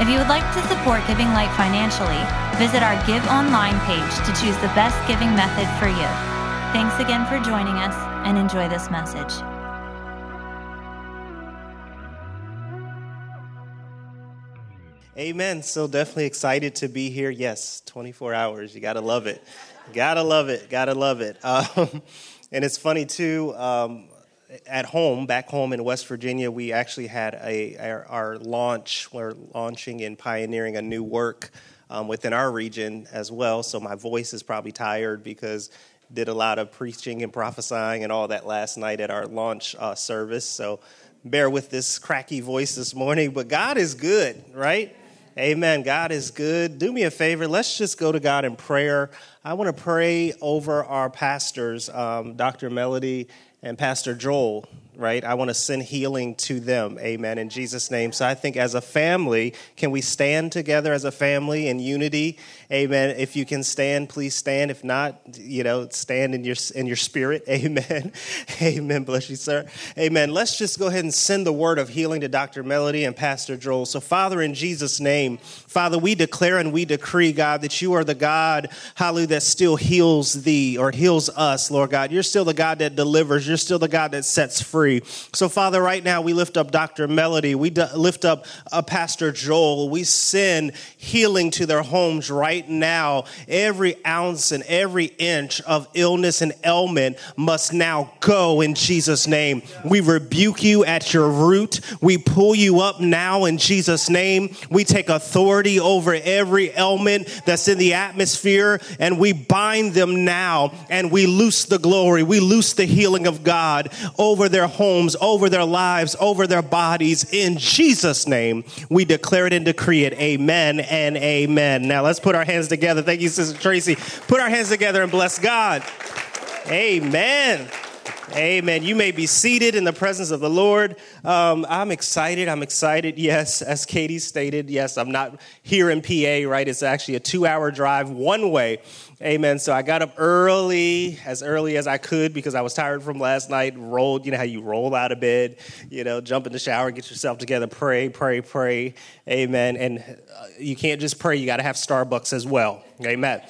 If you would like to support Giving Light financially, visit our Give Online page to choose the best giving method for you. Thanks again for joining us and enjoy this message. Amen. So definitely excited to be here. Yes, 24 hours. You got to love it. Gotta love it. Gotta love it. Um, and it's funny too. Um, at home, back home in West Virginia, we actually had a our, our launch. We're launching and pioneering a new work um, within our region as well. So my voice is probably tired because did a lot of preaching and prophesying and all that last night at our launch uh, service. So bear with this cracky voice this morning. But God is good, right? Amen. God is good. Do me a favor. Let's just go to God in prayer. I want to pray over our pastors, um, Dr. Melody and Pastor Joel right? I want to send healing to them. Amen. In Jesus' name. So I think as a family, can we stand together as a family in unity? Amen. If you can stand, please stand. If not, you know, stand in your in your spirit. Amen. Amen. Bless you, sir. Amen. Let's just go ahead and send the word of healing to Dr. Melody and Pastor Joel. So, Father, in Jesus' name, Father, we declare and we decree, God, that you are the God, hallelujah, that still heals thee or heals us, Lord God. You're still the God that delivers. You're still the God that sets free free. So, Father, right now we lift up Dr. Melody. We lift up uh, Pastor Joel. We send healing to their homes right now. Every ounce and every inch of illness and ailment must now go in Jesus' name. We rebuke you at your root. We pull you up now in Jesus' name. We take authority over every ailment that's in the atmosphere and we bind them now and we loose the glory. We loose the healing of God over their homes, over their lives, over their bodies. In Jesus' name, we declare it and decree it. Amen and amen. Now let's put our hands together. Thank you, Sister Tracy. Put our hands together and bless God. Amen. Amen. You may be seated in the presence of the Lord. Um, I'm excited. I'm excited. Yes, as Katie stated, yes, I'm not here in PA, right? It's actually a two hour drive one way. Amen. So I got up early, as early as I could because I was tired from last night. Rolled, you know how you roll out of bed, you know, jump in the shower, get yourself together, pray, pray, pray. Amen. And uh, you can't just pray, you got to have Starbucks as well. Amen.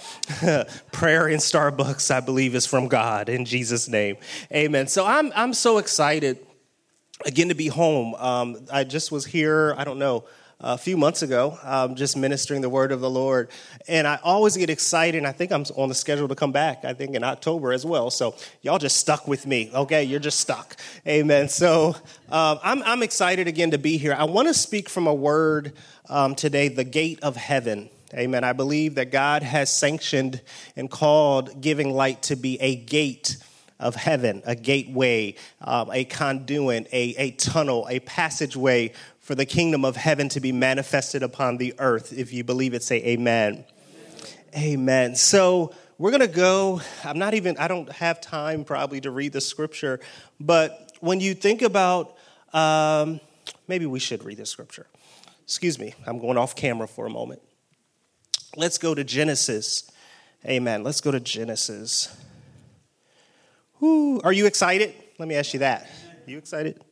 Prayer in Starbucks, I believe, is from God in Jesus' name. Amen. So I'm, I'm so excited again to be home. Um, I just was here, I don't know a few months ago, um, just ministering the word of the Lord. And I always get excited, and I think I'm on the schedule to come back, I think in October as well. So y'all just stuck with me, okay? You're just stuck. Amen. So um, I'm, I'm excited again to be here. I want to speak from a word um, today, the gate of heaven. Amen. I believe that God has sanctioned and called giving light to be a gate of heaven, a gateway, um, a conduit, a, a tunnel, a passageway for the kingdom of heaven to be manifested upon the earth. If you believe it, say amen. Amen. amen. So we're going to go. I'm not even, I don't have time probably to read the scripture, but when you think about, um, maybe we should read the scripture. Excuse me, I'm going off camera for a moment. Let's go to Genesis. Amen. Let's go to Genesis. Whew. Are you excited? Let me ask you that. You excited?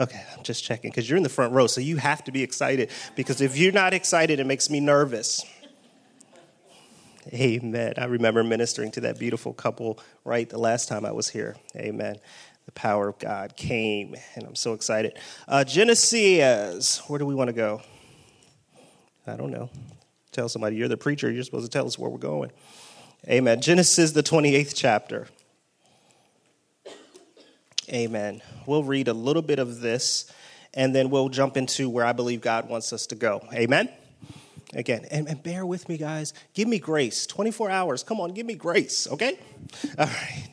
Okay, I'm just checking because you're in the front row, so you have to be excited because if you're not excited, it makes me nervous. Amen. I remember ministering to that beautiful couple right the last time I was here. Amen. The power of God came, and I'm so excited. Uh, Genesis, where do we want to go? I don't know. Tell somebody, you're the preacher, you're supposed to tell us where we're going. Amen. Genesis, the 28th chapter. Amen. We'll read a little bit of this and then we'll jump into where I believe God wants us to go. Amen. Again, and, and bear with me, guys. Give me grace. 24 hours. Come on, give me grace, okay? All right.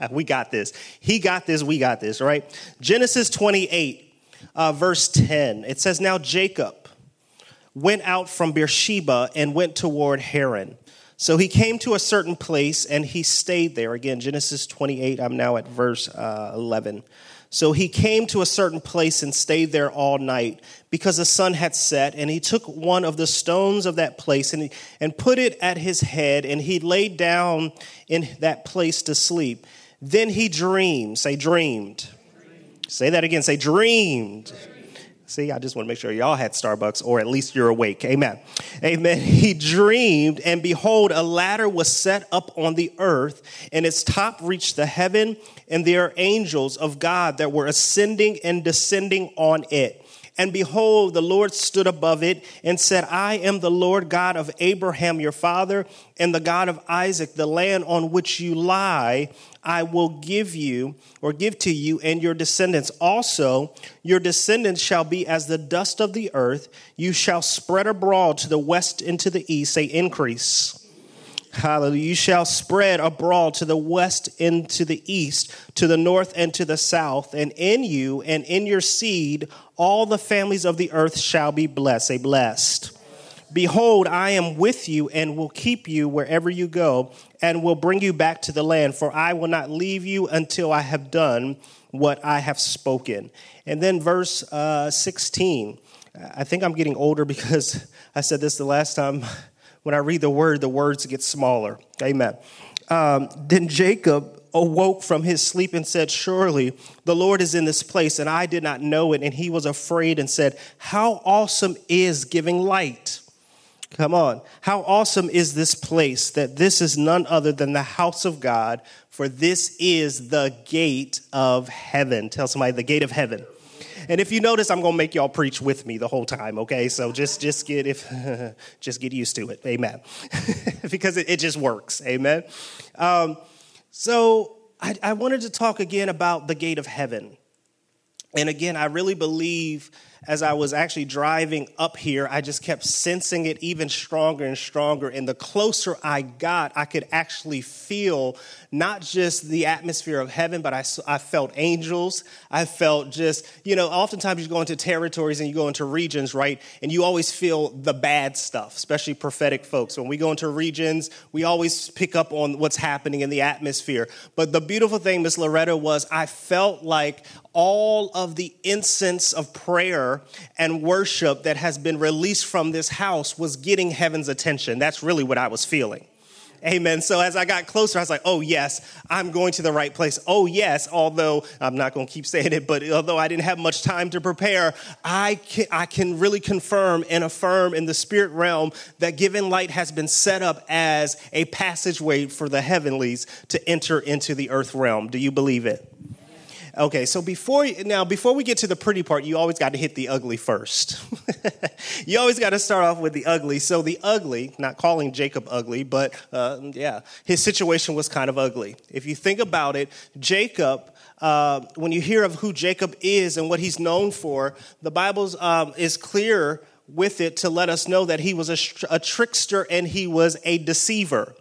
we got this. He got this. We got this, right? Genesis 28, uh, verse 10. It says, Now Jacob went out from Beersheba and went toward Haran. So he came to a certain place and he stayed there. Again, Genesis 28, I'm now at verse uh, 11. So he came to a certain place and stayed there all night because the sun had set. And he took one of the stones of that place and, and put it at his head, and he laid down in that place to sleep. Then he dreamed. Say, dreamed. dreamed. Say that again. Say, dreamed. dreamed. See, I just want to make sure y'all had Starbucks or at least you're awake. Amen. Amen. He dreamed, and behold, a ladder was set up on the earth, and its top reached the heaven, and there are angels of God that were ascending and descending on it. And behold, the Lord stood above it and said, I am the Lord God of Abraham your father, and the God of Isaac. The land on which you lie, I will give you, or give to you and your descendants. Also, your descendants shall be as the dust of the earth. You shall spread abroad to the west and to the east, say, increase Hallelujah. You shall spread abroad to the west and to the east, to the north and to the south, and in you and in your seed all the families of the earth shall be blessed. Say, blessed. Behold, I am with you and will keep you wherever you go, and will bring you back to the land, for I will not leave you until I have done what I have spoken. And then verse uh, 16. I think I'm getting older because I said this the last time when I read the word, the words get smaller. Amen. Um, then Jacob awoke from his sleep and said, Surely the Lord is in this place, and I did not know it. And he was afraid and said, How awesome is giving light! Come on. How awesome is this place that this is none other than the house of God, for this is the gate of heaven. Tell somebody, the gate of heaven. And if you notice, I'm going to make y'all preach with me the whole time, okay? So just just get if just get used to it. Amen. because it, it, just works. Amen. Um, so I, I wanted to talk again about the gate of heaven. And again, I really believe as I was actually driving up here, I just kept sensing it even stronger and stronger. And the closer I got, I could actually feel not just the atmosphere of heaven, but I, I felt angels. I felt just, you know, oftentimes you go into territories and you go into regions, right? And you always feel the bad stuff, especially prophetic folks. When we go into regions, we always pick up on what's happening in the atmosphere. But the beautiful thing, Miss Loretta, was I felt like all of the incense of prayer and worship that has been released from this house was getting heaven's attention. That's really what I was feeling. Amen. So as I got closer, I was like, oh, yes, I'm going to the right place. Oh, yes, although I'm not going to keep saying it, but although I didn't have much time to prepare, I can, I can really confirm and affirm in the spirit realm that Giving Light has been set up as a passageway for the heavenlies to enter into the earth realm. Do you believe it? Okay, so before now, before we get to the pretty part, you always got to hit the ugly first. you always got to start off with the ugly. So the ugly, not calling Jacob ugly, but uh, yeah, his situation was kind of ugly. If you think about it, Jacob. Uh, when you hear of who Jacob is and what he's known for, the Bible um, is clear with it to let us know that he was a, a trickster and he was a deceiver.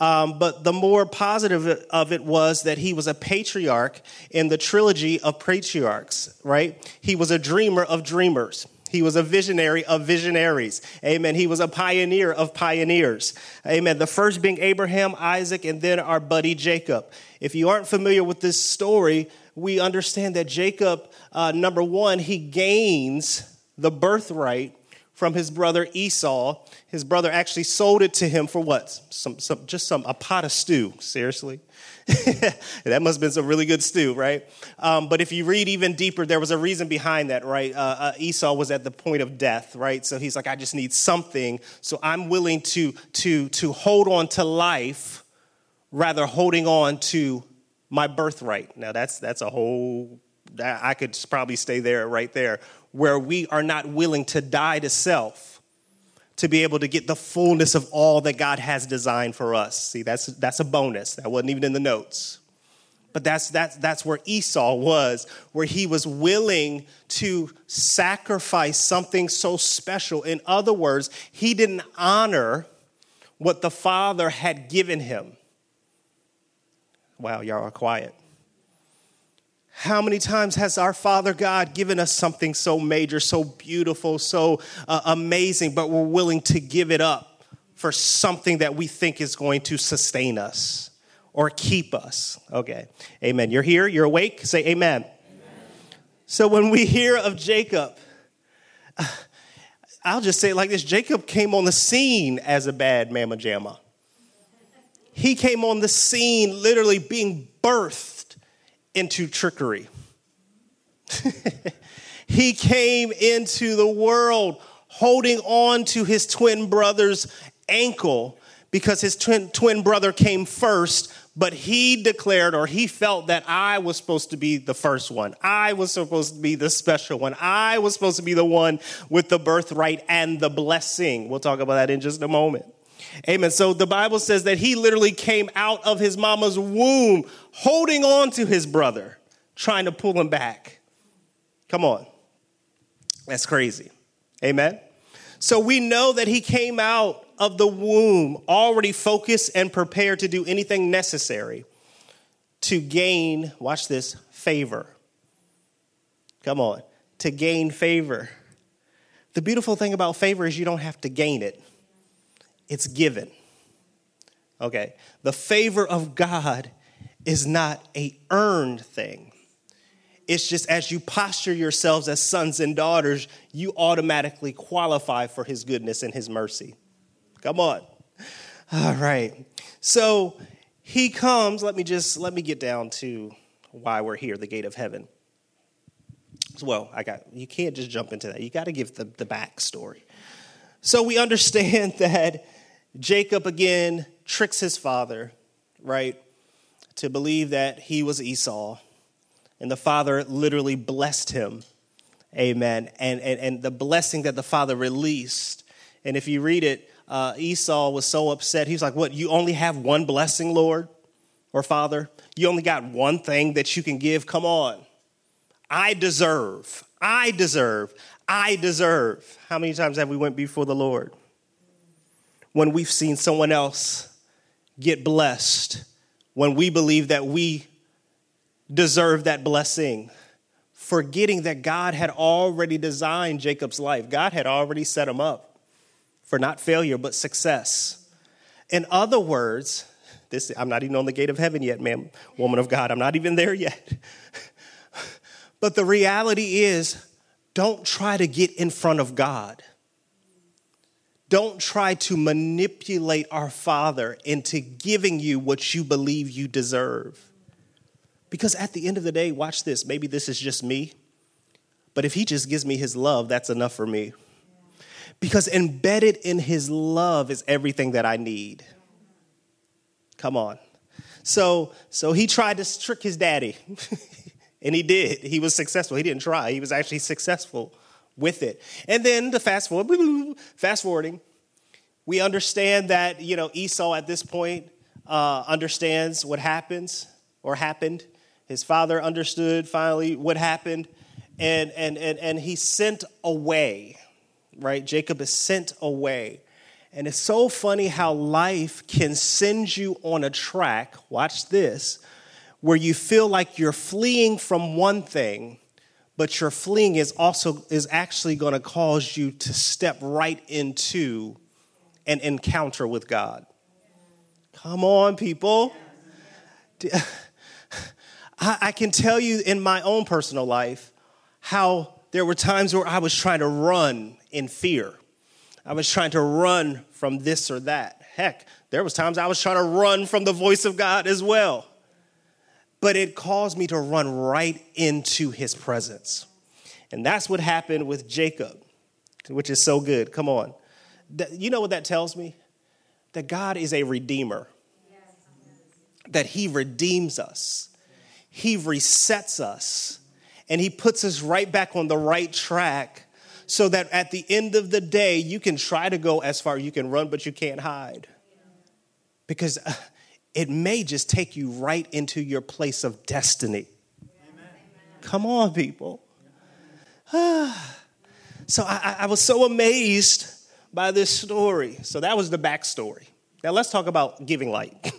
Um, but the more positive of it was that he was a patriarch in the trilogy of patriarchs, right? He was a dreamer of dreamers. He was a visionary of visionaries. Amen. He was a pioneer of pioneers. Amen. The first being Abraham, Isaac, and then our buddy Jacob. If you aren't familiar with this story, we understand that Jacob, uh, number one, he gains the birthright from his brother Esau. His brother actually sold it to him for what? Some, some just some a pot of stew. Seriously, that must have been some really good stew, right? Um, but if you read even deeper, there was a reason behind that, right? Uh, uh, Esau was at the point of death, right? So he's like, I just need something, so I'm willing to to to hold on to life rather holding on to my birthright. Now that's that's a whole. I could probably stay there right there where we are not willing to die to self to be able to get the fullness of all that God has designed for us. See, that's, that's a bonus. That wasn't even in the notes. But that's, that's, that's where Esau was, where he was willing to sacrifice something so special. In other words, he didn't honor what the Father had given him. Wow, y'all are quiet. How many times has our Father God given us something so major, so beautiful, so uh, amazing, but we're willing to give it up for something that we think is going to sustain us or keep us. Okay, amen. You're here, you're awake, say amen. amen. So when we hear of Jacob, I'll just say it like this Jacob came on the scene as a bad mama jamma. He came on the scene literally being birthed into trickery. he came into the world holding on to his twin brother's ankle because his twin, twin brother came first, but he declared or he felt that I was supposed to be the first one. I was supposed to be the special one. I was supposed to be the one with the birthright and the blessing. We'll talk about that in just a moment. Amen. So the Bible says that he literally came out of his mama's womb holding on to his brother, trying to pull him back. Come on. That's crazy. Amen. So we know that he came out of the womb already focused and prepared to do anything necessary to gain, watch this, favor. Come on, to gain favor. The beautiful thing about favor is you don't have to gain it, it's given. Okay, the favor of God is not a earned thing. It's just as you posture yourselves as sons and daughters, you automatically qualify for his goodness and his mercy. Come on. All right. So he comes, let me just let me get down to why we're here, the gate of heaven. Well, I got you can't just jump into that. You got to give the, the backstory. So we understand that Jacob again tricks his father, right, to believe that he was Esau and the father literally blessed him. Amen. And, and, and the blessing that the father released. And if you read it, uh, Esau was so upset. He was like, What, you only have one blessing, Lord or Father? You only got one thing that you can give? Come on. I deserve. I deserve. I deserve. How many times have we went before the Lord when we've seen someone else get blessed, when we believe that we deserve that blessing, forgetting that God had already designed Jacob's life. God had already set him up for not failure, but success. In other words, this I'm not even on the gate of heaven yet, ma'am, woman of God. I'm not even there yet. but the reality is, don't try to get in front of God. Don't try to manipulate our Father into giving you what you believe you deserve. Because at the end of the day, watch this. Maybe this is just me, but if he just gives me his love, that's enough for me. Because embedded in his love is everything that I need. Come on. So, so he tried to trick his daddy, and he did. He was successful. He didn't try, he was actually successful with it. And then the fast forward, fast forwarding, we understand that you know Esau at this point uh, understands what happens or happened. His father understood finally what happened, and, and, and, and he sent away, right? Jacob is sent away. And it's so funny how life can send you on a track, watch this, where you feel like you're fleeing from one thing, but your fleeing is also is actually going to cause you to step right into an encounter with God. Come on, people. I, can tell you in my own personal life how there were times where I was trying to run in fear. I was trying to run from this or that. Heck, there was times I was trying to run from the voice of God as well. But it caused me to run right into his presence. And that's what happened with Jacob, which is so good. Come on. You know what that tells me? That God is a redeemer. That he redeems us. He resets us and He puts us right back on the right track so that at the end of the day, you can try to go as far you can run, but you can't hide. Because uh, it may just take you right into your place of destiny. Amen. Come on, people. so I, I was so amazed by this story. So that was the backstory. Now let's talk about giving light.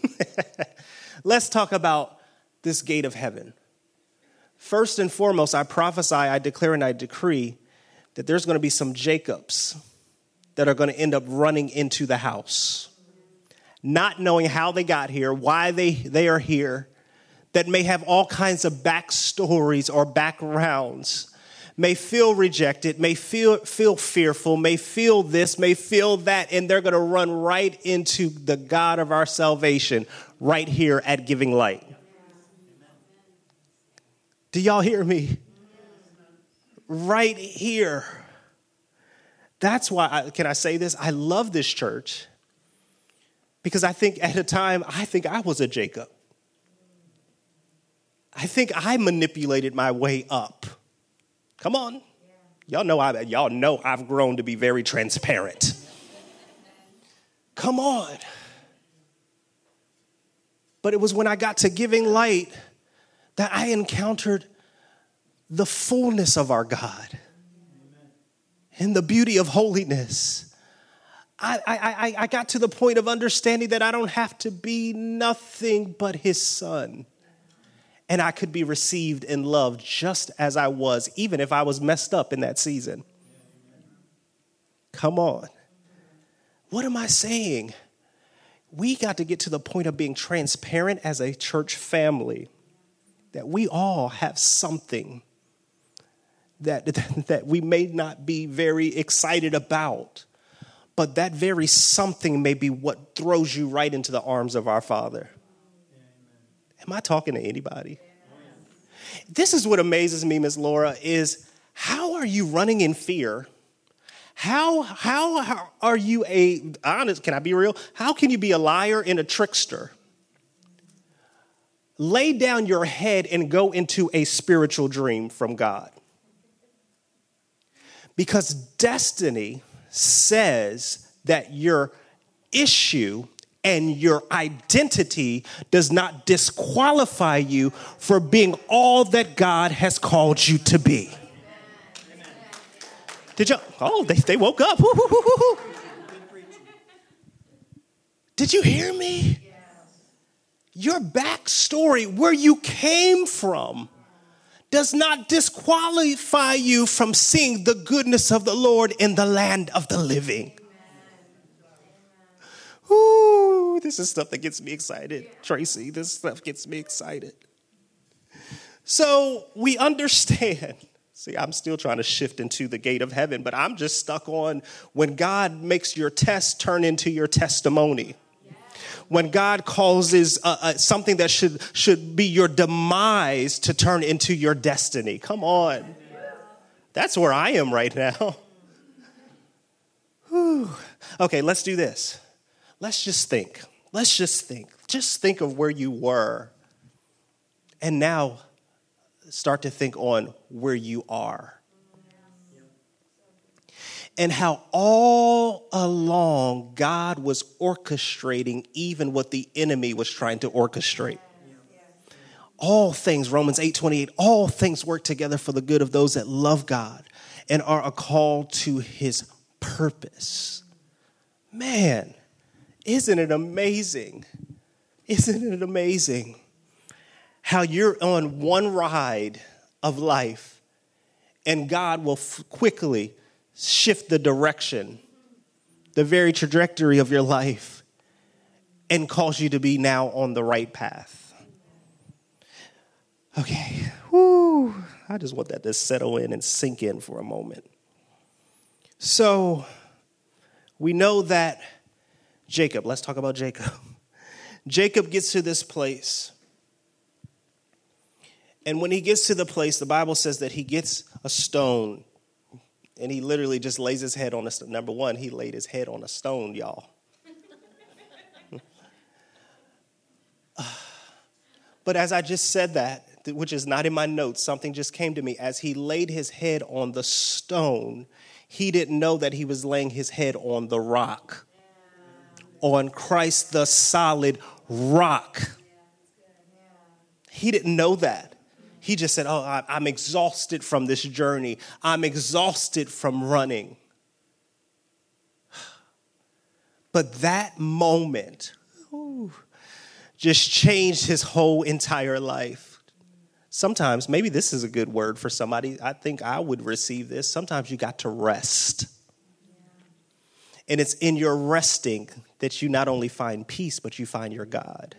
let's talk about this gate of heaven. First and foremost, I prophesy, I declare, and I decree that there's going to be some Jacobs that are going to end up running into the house, not knowing how they got here, why they, they are here, that may have all kinds of backstories or backgrounds may feel rejected, may feel, feel fearful, may feel this, may feel that, and they're going to run right into the God of our salvation right here at Giving Light. Do y'all hear me? Right here. That's why, I, can I say this? I love this church because I think at a time, I think I was a Jacob. I think I manipulated my way up. Come on. Y'all know I y'all know I've grown to be very transparent. Come on. But it was when I got to giving light that I encountered the fullness of our God and the beauty of holiness. I, I, I, got to the point of understanding that I don't have to be nothing but His Son and I could be received and loved just as I was, even if I was messed up in that season. Come on. What am I saying? We got to get to the point of being transparent as a church family that we all have something that, that we may not be very excited about, but that very something may be what throws you right into the arms of our Father. Am I talking to anybody? This is what amazes me, Miss Laura, is how are you running in fear? How, how, how are you a, honest, can I be real? How can you be a liar and a trickster? Lay down your head and go into a spiritual dream from God. Because destiny says that your issue and your identity does not disqualify you for being all that God has called you to be. Did you? Oh, they, they woke up. Did you hear me? Your backstory, where you came from, does not disqualify you from seeing the goodness of the Lord in the land of the living. Ooh, this is stuff that gets me excited. Tracy, this stuff gets me excited. So we understand. See, I'm still trying to shift into the gate of heaven, but I'm just stuck on when God makes your test turn into your testimony. When God causes uh, uh, something that should, should be your demise to turn into your destiny. Come on. That's where I am right now. Whew. Okay, let's do this let's just think. Let's just think. Just think of where you were. And now start to think on where you are. And how all along God was orchestrating even what the enemy was trying to orchestrate. All things, Romans 8 28, all things work together for the good of those that love God and are a call to his purpose. Man, isn't it amazing? Isn't it amazing how you're on one ride of life and God will f- quickly shift the direction, the very trajectory of your life, and cause you to be now on the right path? Okay, whoo. I just want that to settle in and sink in for a moment. So, we know that Jacob. Let's talk about Jacob. Jacob gets to this place. And when he gets to the place, the Bible says that he gets a stone and he literally just lays his head on a. Number one, he laid his head on a stone, y'all. but as I just said that, which is not in my notes, something just came to me. As he laid his head on the stone, he didn't know that he was laying his head on the rock on Christ the solid rock. He didn't know that. He just said, Oh, I'm exhausted from this journey. I'm exhausted from running. But that moment ooh, just changed his whole entire life. Sometimes, maybe this is a good word for somebody. I think I would receive this. Sometimes you got to rest. And it's in your resting that you not only find peace, but you find your God.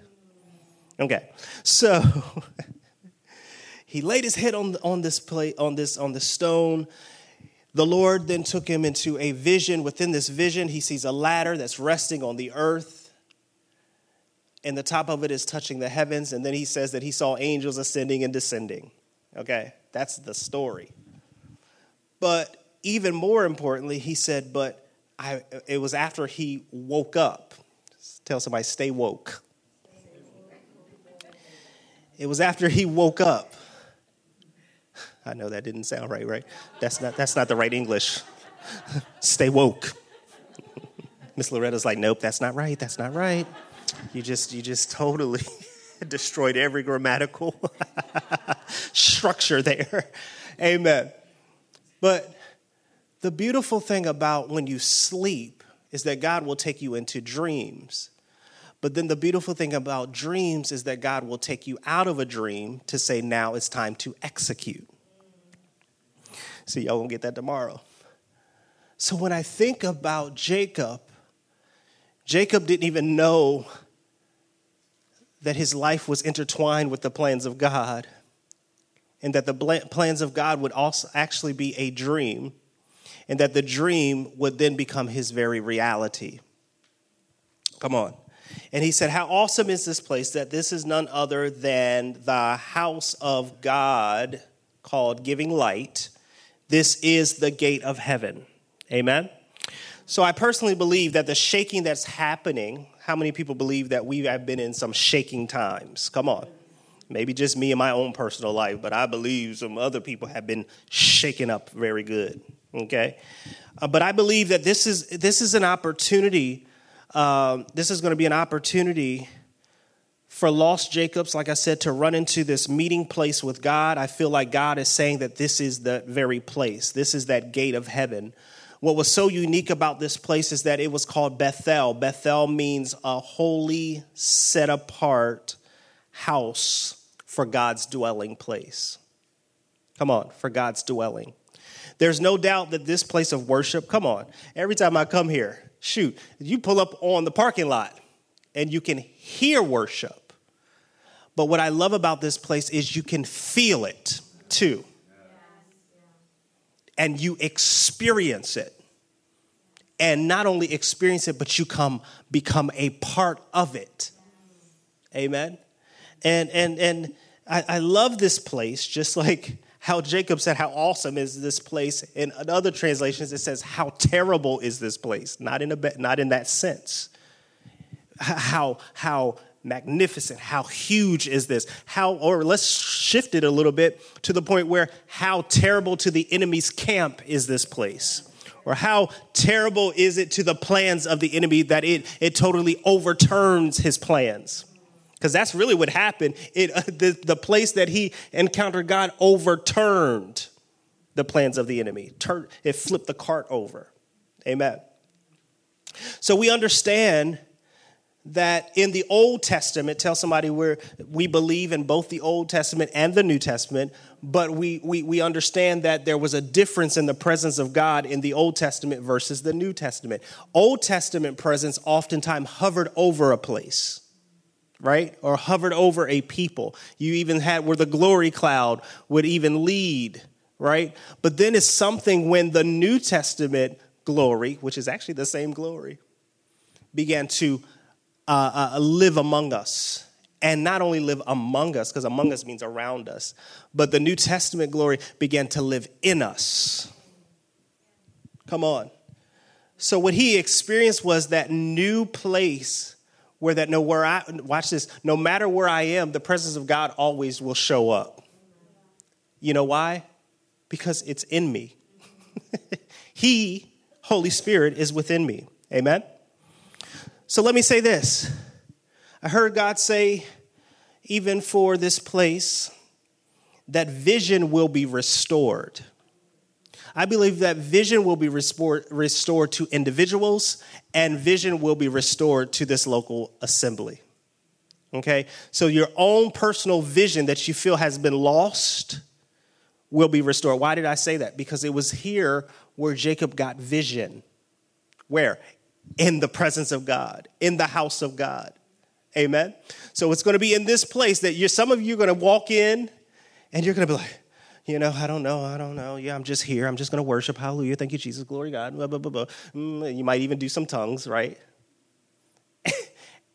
Okay, so he laid his head on, on this plate, on this, on the stone. The Lord then took him into a vision. Within this vision, he sees a ladder that's resting on the earth. And the top of it is touching the heavens. And then he says that he saw angels ascending and descending. Okay, that's the story. But even more importantly, he said, but I, it was after he woke up. Tell somebody, stay woke. It was after he woke up. I know that didn't sound right, right? That's not, that's not the right English. stay woke. Miss Loretta's like, nope, that's not right. That's not right. You just, you just totally destroyed every grammatical structure there. Amen. But the beautiful thing about when you sleep is that God will take you into dreams. But then the beautiful thing about dreams is that God will take you out of a dream to say, now it's time to execute. See, y'all won't get that tomorrow. So when I think about Jacob, Jacob didn't even know that his life was intertwined with the plans of God and that the plans of God would also actually be a dream and that the dream would then become his very reality. Come on. And he said, How awesome is this place that this is none other than the house of God called Giving Light. This is the gate of heaven. Amen. So I personally believe that the shaking that's happening, how many people believe that we have been in some shaking times? Come on. Maybe just me in my own personal life, but I believe some other people have been shaken up very good okay? Uh, but I believe that this is, this is an opportunity. Um, this is going to be an opportunity for lost Jacobs, like I said, to run into this meeting place with God. I feel like God is saying that this is the very place, this is that gate of heaven. What was so unique about this place is that it was called Bethel. Bethel means a holy, set apart house for God's dwelling place. Come on, for God's dwelling. There's no doubt that this place of worship, come on, every time I come here, shoot, you pull up on the parking lot and you can hear worship. But what I love about this place is you can feel it too. And you experience it. And not only experience it, but you come become a part of it. Amen. And and and I, I love this place, just like how Jacob said, How awesome is this place. In other translations, it says, How terrible is this place? Not in, a, not in that sense. How, how magnificent, how huge is this? How, or let's shift it a little bit to the point where how terrible to the enemy's camp is this place? Or how terrible is it to the plans of the enemy that it, it totally overturns his plans? because that's really what happened. It, uh, the, the place that he encountered God overturned the plans of the enemy. Turn, it flipped the cart over. Amen. So we understand that in the Old Testament, tell somebody where we believe in both the Old Testament and the New Testament, but we, we, we understand that there was a difference in the presence of God in the Old Testament versus the New Testament. Old Testament presence oftentimes hovered over a place right? Or hovered over a people. You even had where the glory cloud would even lead, right? But then it's something when the New Testament glory, which is actually the same glory, began to uh, uh, live among us. And not only live among us, because among us means around us, but the New Testament glory began to live in us. Come on. So, what he experienced was that new place where that no where I watch this, no matter where I am, the presence of God always will show up. You know why? Because it's in me. he, Holy Spirit, is within me. Amen. So let me say this. I heard God say, even for this place, that vision will be restored. I believe that vision will be restored, to individuals and vision will be restored to this local assembly. Okay? So your own personal vision that you feel has been lost will be restored. Why did I say that? Because it was here where Jacob got vision. Where? In the presence of God, in the house of God. Amen. So it's going to be in this place that you're, some of you are going to walk in and you're going to be like, you know, I don't know, I don't know. Yeah, I'm just here. I'm just going to worship. Hallelujah. Thank you, Jesus. Glory God. Blah, blah, blah, blah. Mm, you might even do some tongues, right?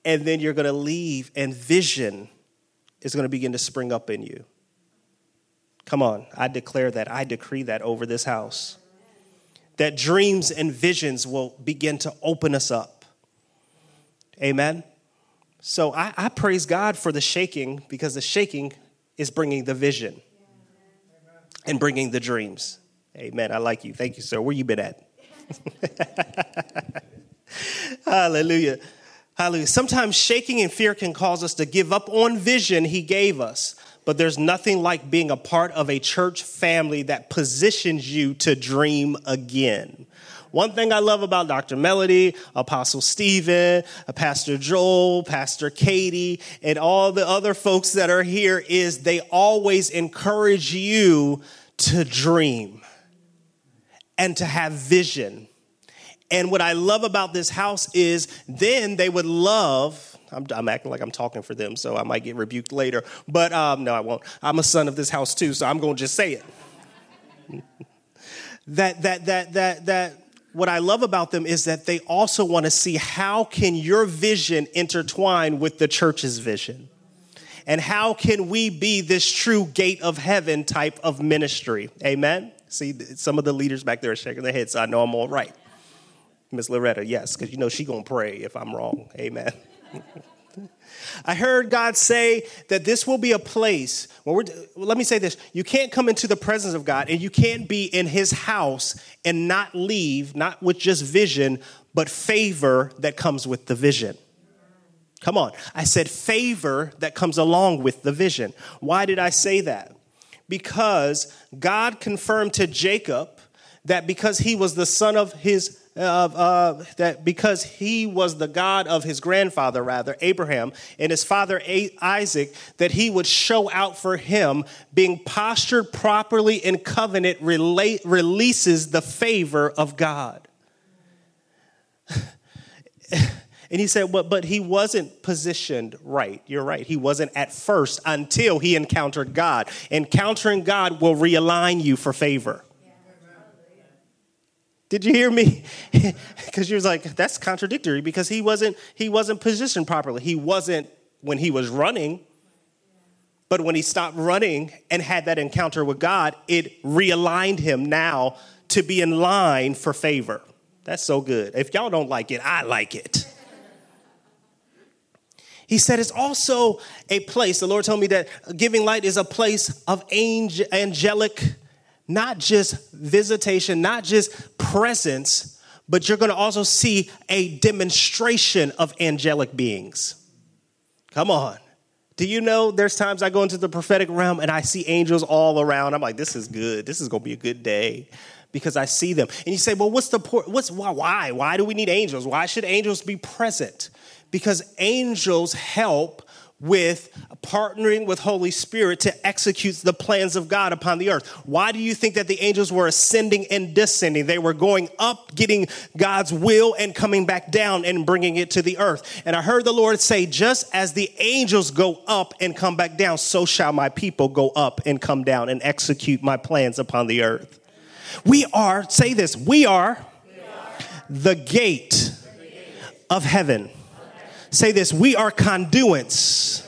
and then you're going to leave, and vision is going to begin to spring up in you. Come on, I declare that. I decree that over this house. That dreams and visions will begin to open us up. Amen. So I, I praise God for the shaking because the shaking is bringing the vision and bringing the dreams. Amen. I like you. Thank you, sir. Where you been at? Hallelujah. Hallelujah. Sometimes shaking and fear can cause us to give up on vision he gave us, but there's nothing like being a part of a church family that positions you to dream again. One thing I love about Dr. Melody, Apostle Stephen, Pastor Joel, Pastor Katie, and all the other folks that are here is they always encourage you to dream and to have vision. And what I love about this house is then they would love. I'm, I'm, acting like I'm talking for them, so I might get rebuked later. But um, no, I won't. I'm a son of this house too, so I'm going to just say it. that that that that that what I love about them is that they also want to see how can your vision intertwine with the church's vision? And how can we be this true gate of heaven type of ministry? Amen. See, some of the leaders back there are shaking their heads, so I know I'm all right. Miss Loretta, yes, because you know she gonna pray if I'm wrong. Amen. I heard God say that this will be a place where we're, let me say this you can't come into the presence of God and you can't be in his house and not leave, not with just vision, but favor that comes with the vision. Come on. I said favor that comes along with the vision. Why did I say that? Because God confirmed to Jacob that because he was the son of his of uh, that because he was the God of his grandfather, rather, Abraham, and his father Isaac, that he would show out for him, being postured properly in covenant, relate, releases the favor of God. And he said, but, but he wasn't positioned right. You're right. He wasn't at first until he encountered God. Encountering God will realign you for favor. Did you hear me? Because she was like, that's contradictory because he wasn't he wasn't positioned properly. He wasn't when he was running. But when he stopped running and had that encounter with God, it realigned him now to be in line for favor. That's so good. If y'all don't like it, I like it. He said it's also a place, the Lord told me that giving light is a place of angel, angelic not just visitation, not just presence, but you're going to also see a demonstration of angelic beings. Come on. Do you know there's times I go into the prophetic realm and I see angels all around? I'm like, this is good. This is going to be a good day because I see them. And you say, well, what's the point? what's why why why do we need angels? Why should angels be present? Because angels help with partnering with Holy Spirit to execute the plans of God upon the earth. Why do you think that the angels were ascending and descending? They were going up, getting God's will, and coming back down and bringing it to the earth. And I heard the Lord say, just as the angels go up and come back down, so shall my people go up and come down and execute my plans upon the earth. We are, say this, we are, we are. the gate of heaven. Say this we are conduits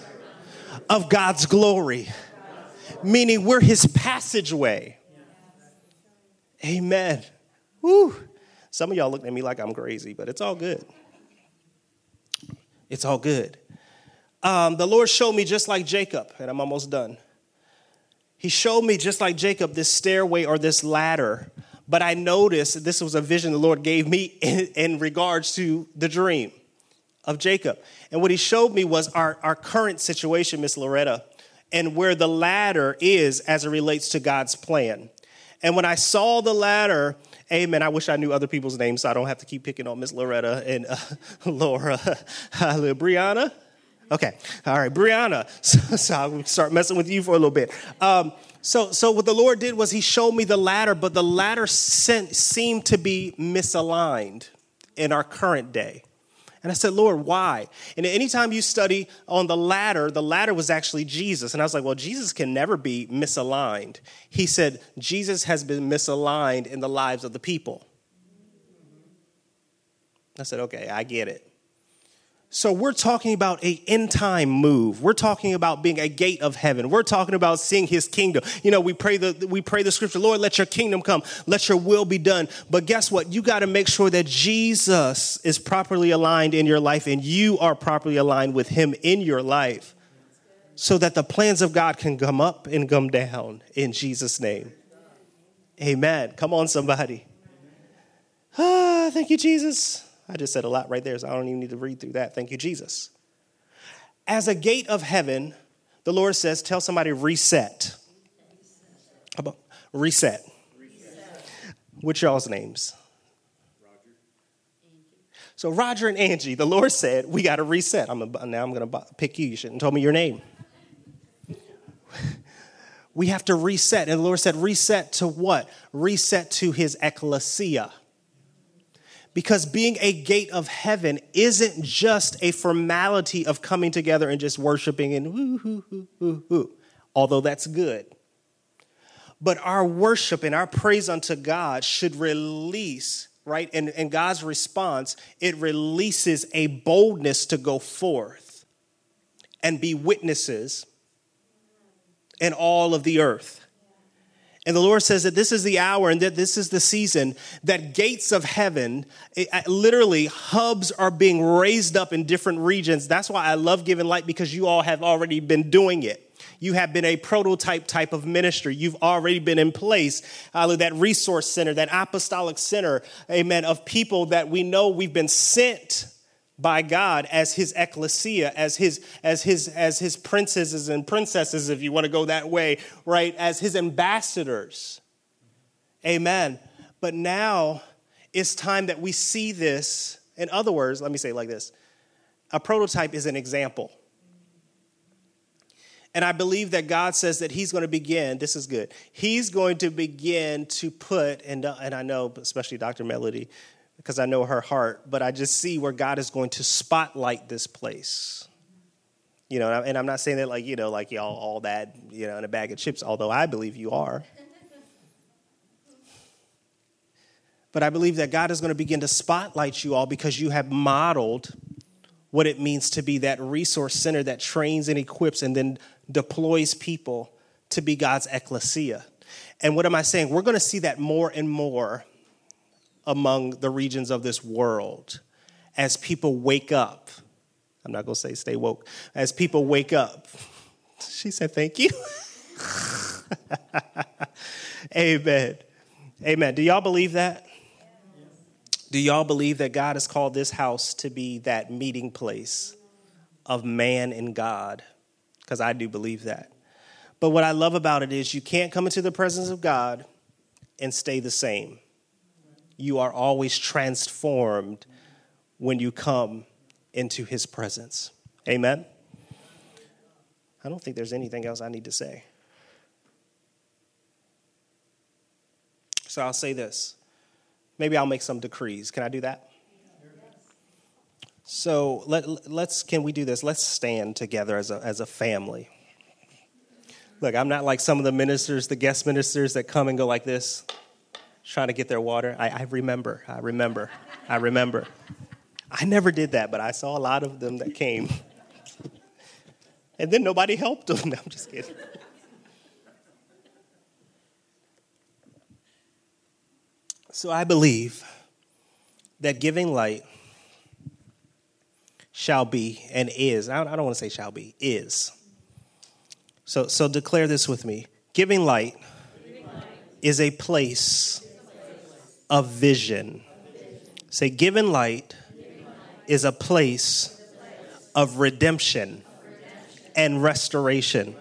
of God's glory, meaning we're his passageway. Amen. Woo. Some of y'all look at me like I'm crazy, but it's all good. It's all good. Um, the Lord showed me just like Jacob, and I'm almost done. He showed me just like Jacob this stairway or this ladder, but I noticed this was a vision the Lord gave me in, in regards to the dream of Jacob. And what he showed me was our, our current situation, Miss Loretta, and where the ladder is as it relates to God's plan. And when I saw the ladder, amen, I wish I knew other people's names so I don't have to keep picking on Miss Loretta and uh, Laura. Brianna? Okay, all right, Brianna. So, so, I'll start messing with you for a little bit. Um, so, so what the Lord did was He showed me the ladder, but the ladder sent, seemed to be misaligned in our current day. And I said, Lord, why? And anytime you study on the ladder, the ladder was actually Jesus. And I was like, well, Jesus can never be misaligned. He said, Jesus has been misaligned in the lives of the people. I said, okay, I get it. So we're talking about a end time move. We're talking about being a gate of heaven. We're talking about seeing his kingdom. You know, we pray the we pray the scripture, Lord, let your kingdom come. Let your will be done. But guess what? You got to make sure that Jesus is properly aligned in your life and you are properly aligned with him in your life so that the plans of God can come up and come down in Jesus name. Amen. Come on somebody. Ah, thank you Jesus. I just said a lot right there, so I don't even need to read through that. Thank you, Jesus. As a gate of heaven, the Lord says, tell somebody reset. About reset? reset. What's y'all's names? Roger. So Roger and Angie, the Lord said, we got to reset. I'm a, now I'm going to pick you. You shouldn't tell me your name. we have to reset. And the Lord said, reset to what? Reset to his ecclesia because being a gate of heaven isn't just a formality of coming together and just worshiping and whoo, whoo, whoo, whoo, whoo, although that's good. But our worship and our praise unto God should release, right? And, and God's response, it releases a boldness to go forth and be witnesses in all of the earth. And the Lord says that this is the hour and that this is the season that gates of heaven, it, literally hubs are being raised up in different regions. That's why I love giving light because you all have already been doing it. You have been a prototype type of ministry. You've already been in place. Uh, that resource center, that apostolic center, amen, of people that we know we've been sent by God as his ecclesia, as his, as his, as his princesses and princesses, if you want to go that way, right? As his ambassadors. Amen. But now it's time that we see this. In other words, let me say it like this a prototype is an example. And I believe that God says that He's going to begin, this is good, He's going to begin to put, and, and I know, especially Dr. Melody, because I know her heart, but I just see where God is going to spotlight this place. You know, and I'm not saying that like, you know, like y'all all that, you know, in a bag of chips, although I believe you are. But I believe that God is going to begin to spotlight you all because you have modeled what it means to be that resource center that trains and equips and then deploys people to be God's ecclesia. And what am I saying? We're going to see that more and more among the regions of this world as people wake up. I'm not going to say stay woke. As people wake up. She said, Thank you. Amen. Amen. Do y'all believe that? Do y'all believe that God has called this house to be that meeting place of man and God? Because I do believe that. But what I love about it is you can't come into the presence of God and stay the same you are always transformed when you come into his presence. Amen? I don't think there's anything else I need to say. So I'll say this. Maybe I'll make some decrees. Can I do that? So let, let's, can we do this? Let's stand together as a, as a family. Look, I'm not like some of the ministers, the guest ministers that come and go like this trying to get their water. I, I remember, I remember, I remember. I never did that, but I saw a lot of them that came. and then nobody helped them. No, I'm just kidding. So I believe that giving light shall be and is, I don't want to say shall be, is. So, so declare this with me. Giving light, giving light. is a place of vision. Say, Giving Light is a place of redemption and restoration.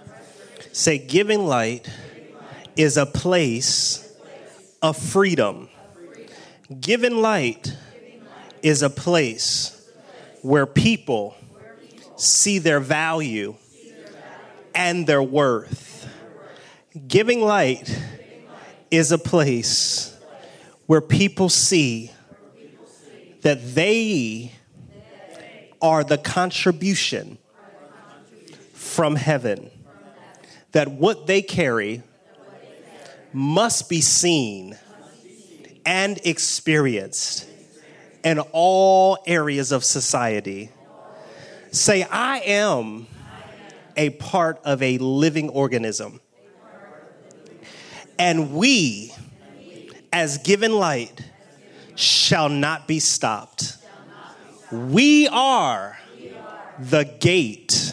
Say, giving light is a place of freedom. Giving Light is a place where people see their value and their worth. Giving light is a place where people see that they are the contribution from heaven, that what they carry must be seen and experienced in all areas of society. Say, I am a part of a living organism. And we, as Giving Light, shall not be stopped. We are the gate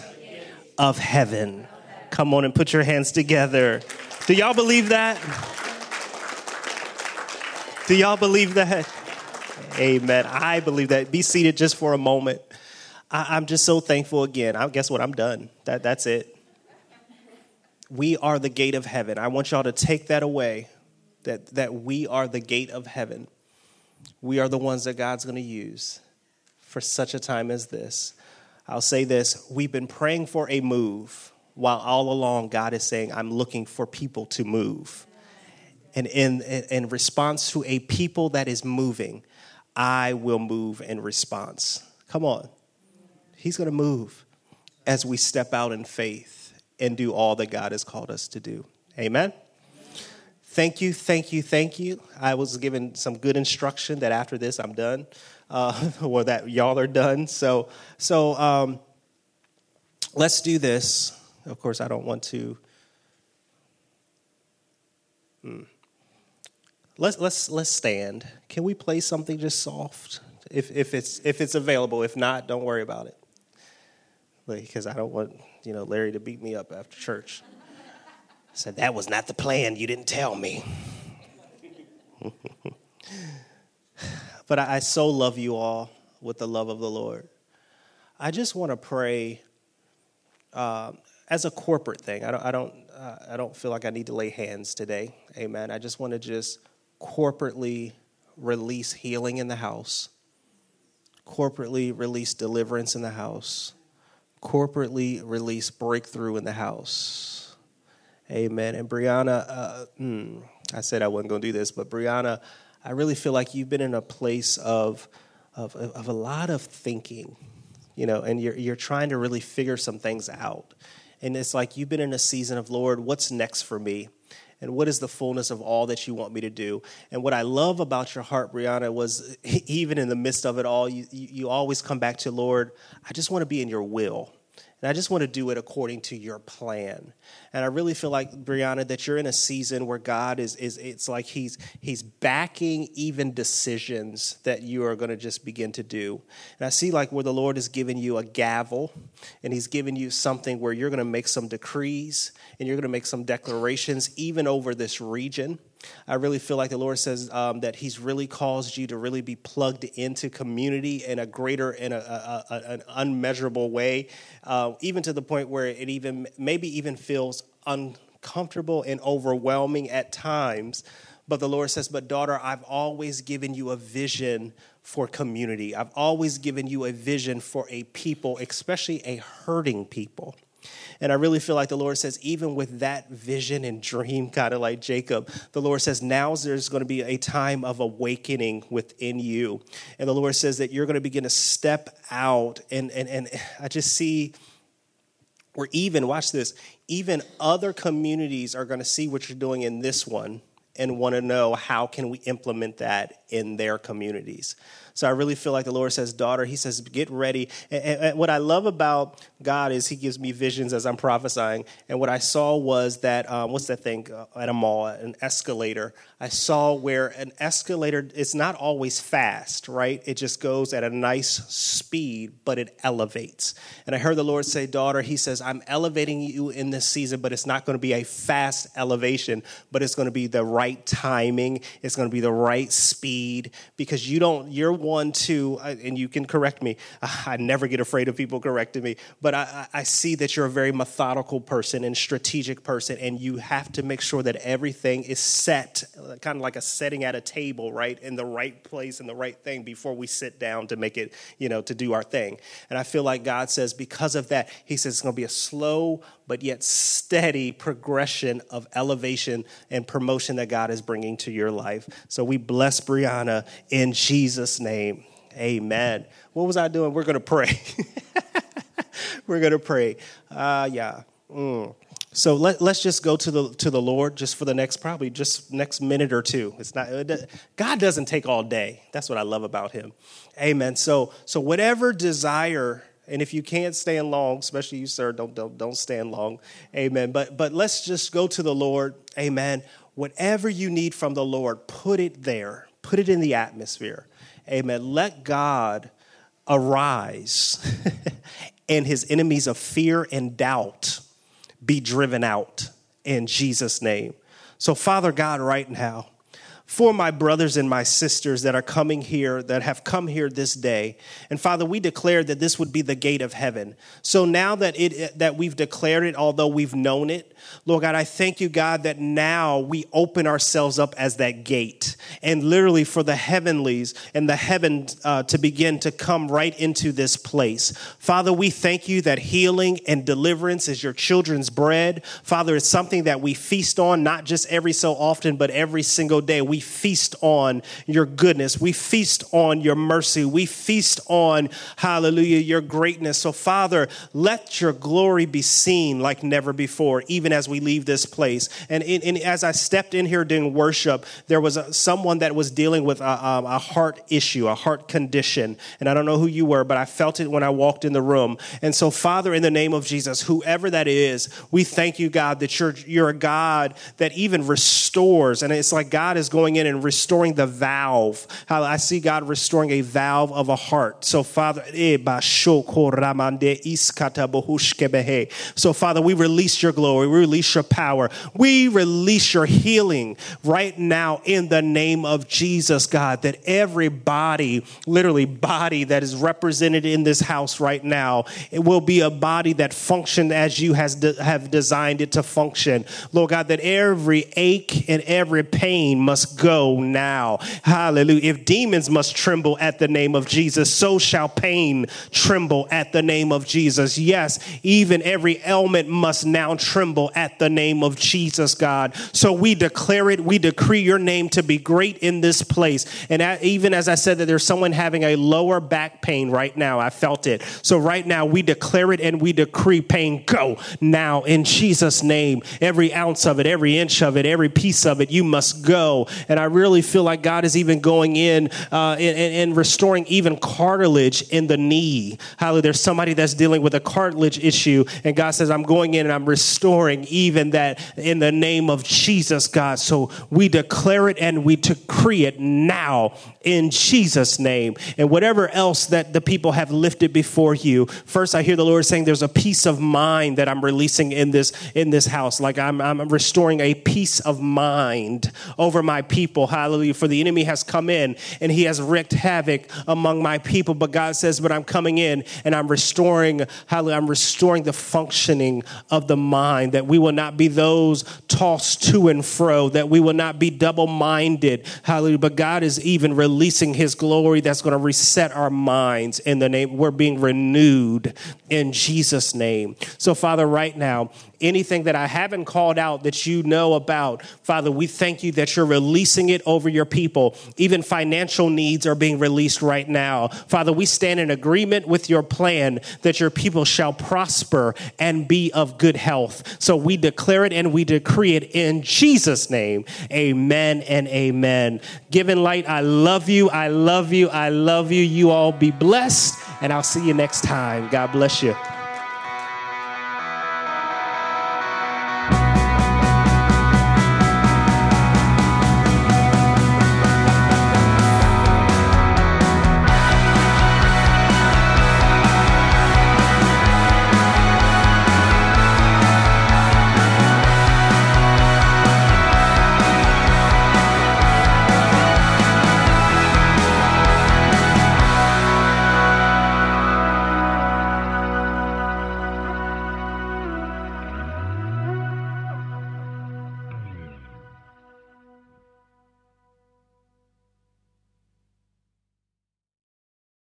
of heaven. Come on and put your hands together. Do y'all believe that? Do y'all believe that? Amen. I believe that. Be seated just for a moment. I, am just so thankful again. I guess what? I'm done. That, that's it. We are the gate of heaven. I want y'all to take that away that, that we are the gate of heaven. We are the ones that God's going to use for such a time as this. I'll say this we've been praying for a move while all along God is saying, I'm looking for people to move. And in, in response to a people that is moving, I will move in response. Come on. He's going to move as we step out in faith and do all that God has called us to do. Amen. Thank you, thank you, thank you. I was given some good instruction that after this I'm done, uh, or that y'all are done. So, so um, let's do this. Of course, I don't want to. Hmm. Let's let's let's stand. Can we play something just soft, if if it's if it's available? If not, don't worry about it. Because I don't want you know Larry to beat me up after church said, That was not the plan. You didn't tell me. but I, I, so love you all with the love of the Lord. I just want to pray uh, as a corporate thing. I don't, I, don't, uh, I don't feel like I need to lay hands today. Amen. I just want to just corporately release healing in the house, corporately release deliverance in the house, corporately release breakthrough in the house Amen. And Brianna, uh, hmm, I said I wasn't going to do this, but Brianna, I really feel like you've been in a place of, of, of a lot of thinking, you know, and you're, you're trying to really figure some things out. And it's like you've been in a season of, Lord, what's next for me? and what is the fullness of all that you want me to do and what i love about your heart brianna was even in the midst of it all you, you always come back to lord i just want to be in your will and I just want to do it according to your plan. And I really feel like, Brianna, that you're in a season where God is, is it's like he's, he's backing even decisions that you are going to just begin to do. And I see like where the Lord has given you a gavel and he's given you something where you're going to make some decrees and you're going to make some declarations even over this region. I really feel like the Lord says um, that He's really caused you to really be plugged into community in a greater, in a, a, a, an unmeasurable way, uh, even to the point where it even maybe even feels uncomfortable and overwhelming at times. But the Lord says, But daughter, I've always given you a vision for community. I've always given you a vision for a people, especially a hurting people. And I really feel like the Lord says, even with that vision and dream, kind of like Jacob, the Lord says, now there's going to be a time of awakening within you. And the Lord says that you're going to begin to step out. And, and, and I just see, or even, watch this, even other communities are going to see what you're doing in this one and want to know how can we implement that in their communities so I really feel like the Lord says, daughter, He says, get ready. And, and, what I love about God is He gives me visions as I'm prophesying. And what I saw was that, um, what's that thing uh, at a mall? An escalator. I saw where an escalator, it's not always fast, right? It just goes at a nice speed, but it elevates. And I heard the Lord say, daughter, He says, I'm elevating you in this season, but it's not going to be a fast elevation, but it's going to be the right timing. It's going to be the right speed because you don't, you're one to, and you can correct me, I never get afraid of people correcting me, but I, I see that you're a very methodical person and strategic person, and you have to make sure that everything is set, uh, kind of like a setting at a table, right, in the right place and the right thing before we sit down to make it, you know, to do our thing. And I feel like God says, because of that, He says it's going to be a slow but yet steady progression of elevation and promotion that God is bringing to your life. So we bless Brianna in Jesus' name. Amen. What was I doing? We're going to pray. We're going to pray. Uh, yeah. Mm. So let, let's just go to the to the Lord just for the next probably just next minute or two. It's not God doesn't take all day. That's what I love about him. Amen. So so whatever desire and if you can't stand long, especially you sir, don't don't don't stand long. Amen. But but let's just go to the Lord. Amen. Whatever you need from the Lord, put it there. Put it in the atmosphere. Amen. Let God arise and his enemies of fear and doubt be driven out in Jesus' name. So, Father God, right now, for my brothers and my sisters that are coming here, that have come here this day. And Father, we declared that this would be the gate of heaven. So now that it that we've declared it, although we've known it, Lord God, I thank you, God, that now we open ourselves up as that gate and literally for the heavenlies and the heaven uh, to begin to come right into this place. Father, we thank you that healing and deliverance is your children's bread. Father, it's something that we feast on, not just every so often, but every single day. We feast on your goodness. We feast on your mercy. We feast on, hallelujah, your greatness. So, Father, let your glory be seen like never before, even as we leave this place. And, in, as I stepped in here during worship, there was a, someone that was dealing with a, a, a heart issue, a heart condition. And I don't know who you were, but I felt it when I walked in the room. And so, Father, in the name of Jesus, whoever that is, we thank you, God, that you're, you're a God that even restores. And it's like God is going in and restoring the valve. I see God restoring a valve of a heart. So, Father, eh, so Father, we release your glory. We release your power. We release your healing right now in the name of Jesus, God, that every body, literally body that is represented in this house right now, it will be a body that functions as you has de- have designed it to function. Lord God, that every ache and every pain go now. Hallelujah. If demons must tremble at the name of Jesus, so shall pain tremble at the name of Jesus. Yes, even every ailment must now tremble at the name of Jesus, God. So we declare it, we decree your name to be great in this place. And even as I said that there's someone having a lower back pain right now, I felt it. So right now we declare it and we decree pain go now in Jesus' name. Every ounce of it, every inch of it, every piece of it, you must go. And I really feel like God is even going in uh, and, and restoring even cartilage in the knee. Hallelujah. There's somebody that's dealing with a cartilage issue, and God says, I'm going in and I'm restoring even that in the name of Jesus, God. So we declare it and we decree it now in Jesus' name. And whatever else that the people have lifted before you, first I hear the Lord saying there's a peace of mind that I'm releasing in this in this house. Like I'm, I'm restoring a peace of mind over my people. Hallelujah. For the enemy has come in and he has wreaked havoc among my people. But God says, but I'm coming in and I'm restoring, hallelujah, I'm restoring the functioning of the mind that we will not be those tossed to and fro, that we will not be double minded. Hallelujah. But God is even releasing his glory that's going to reset our minds in the name. We're being renewed in Jesus' name. So, Father, right now, anything that I haven't called out that you know about, Father, we thank you that you're releasing it over your people. Even financial needs are being released right now. Father, we stand in agreement with your plan that your people shall prosper and be of good health. So we declare it and we decree it in Jesus' name. Amen and amen. Giving Light, I love you. I love you. I love you. You all be blessed, and I'll see you next time. God bless you.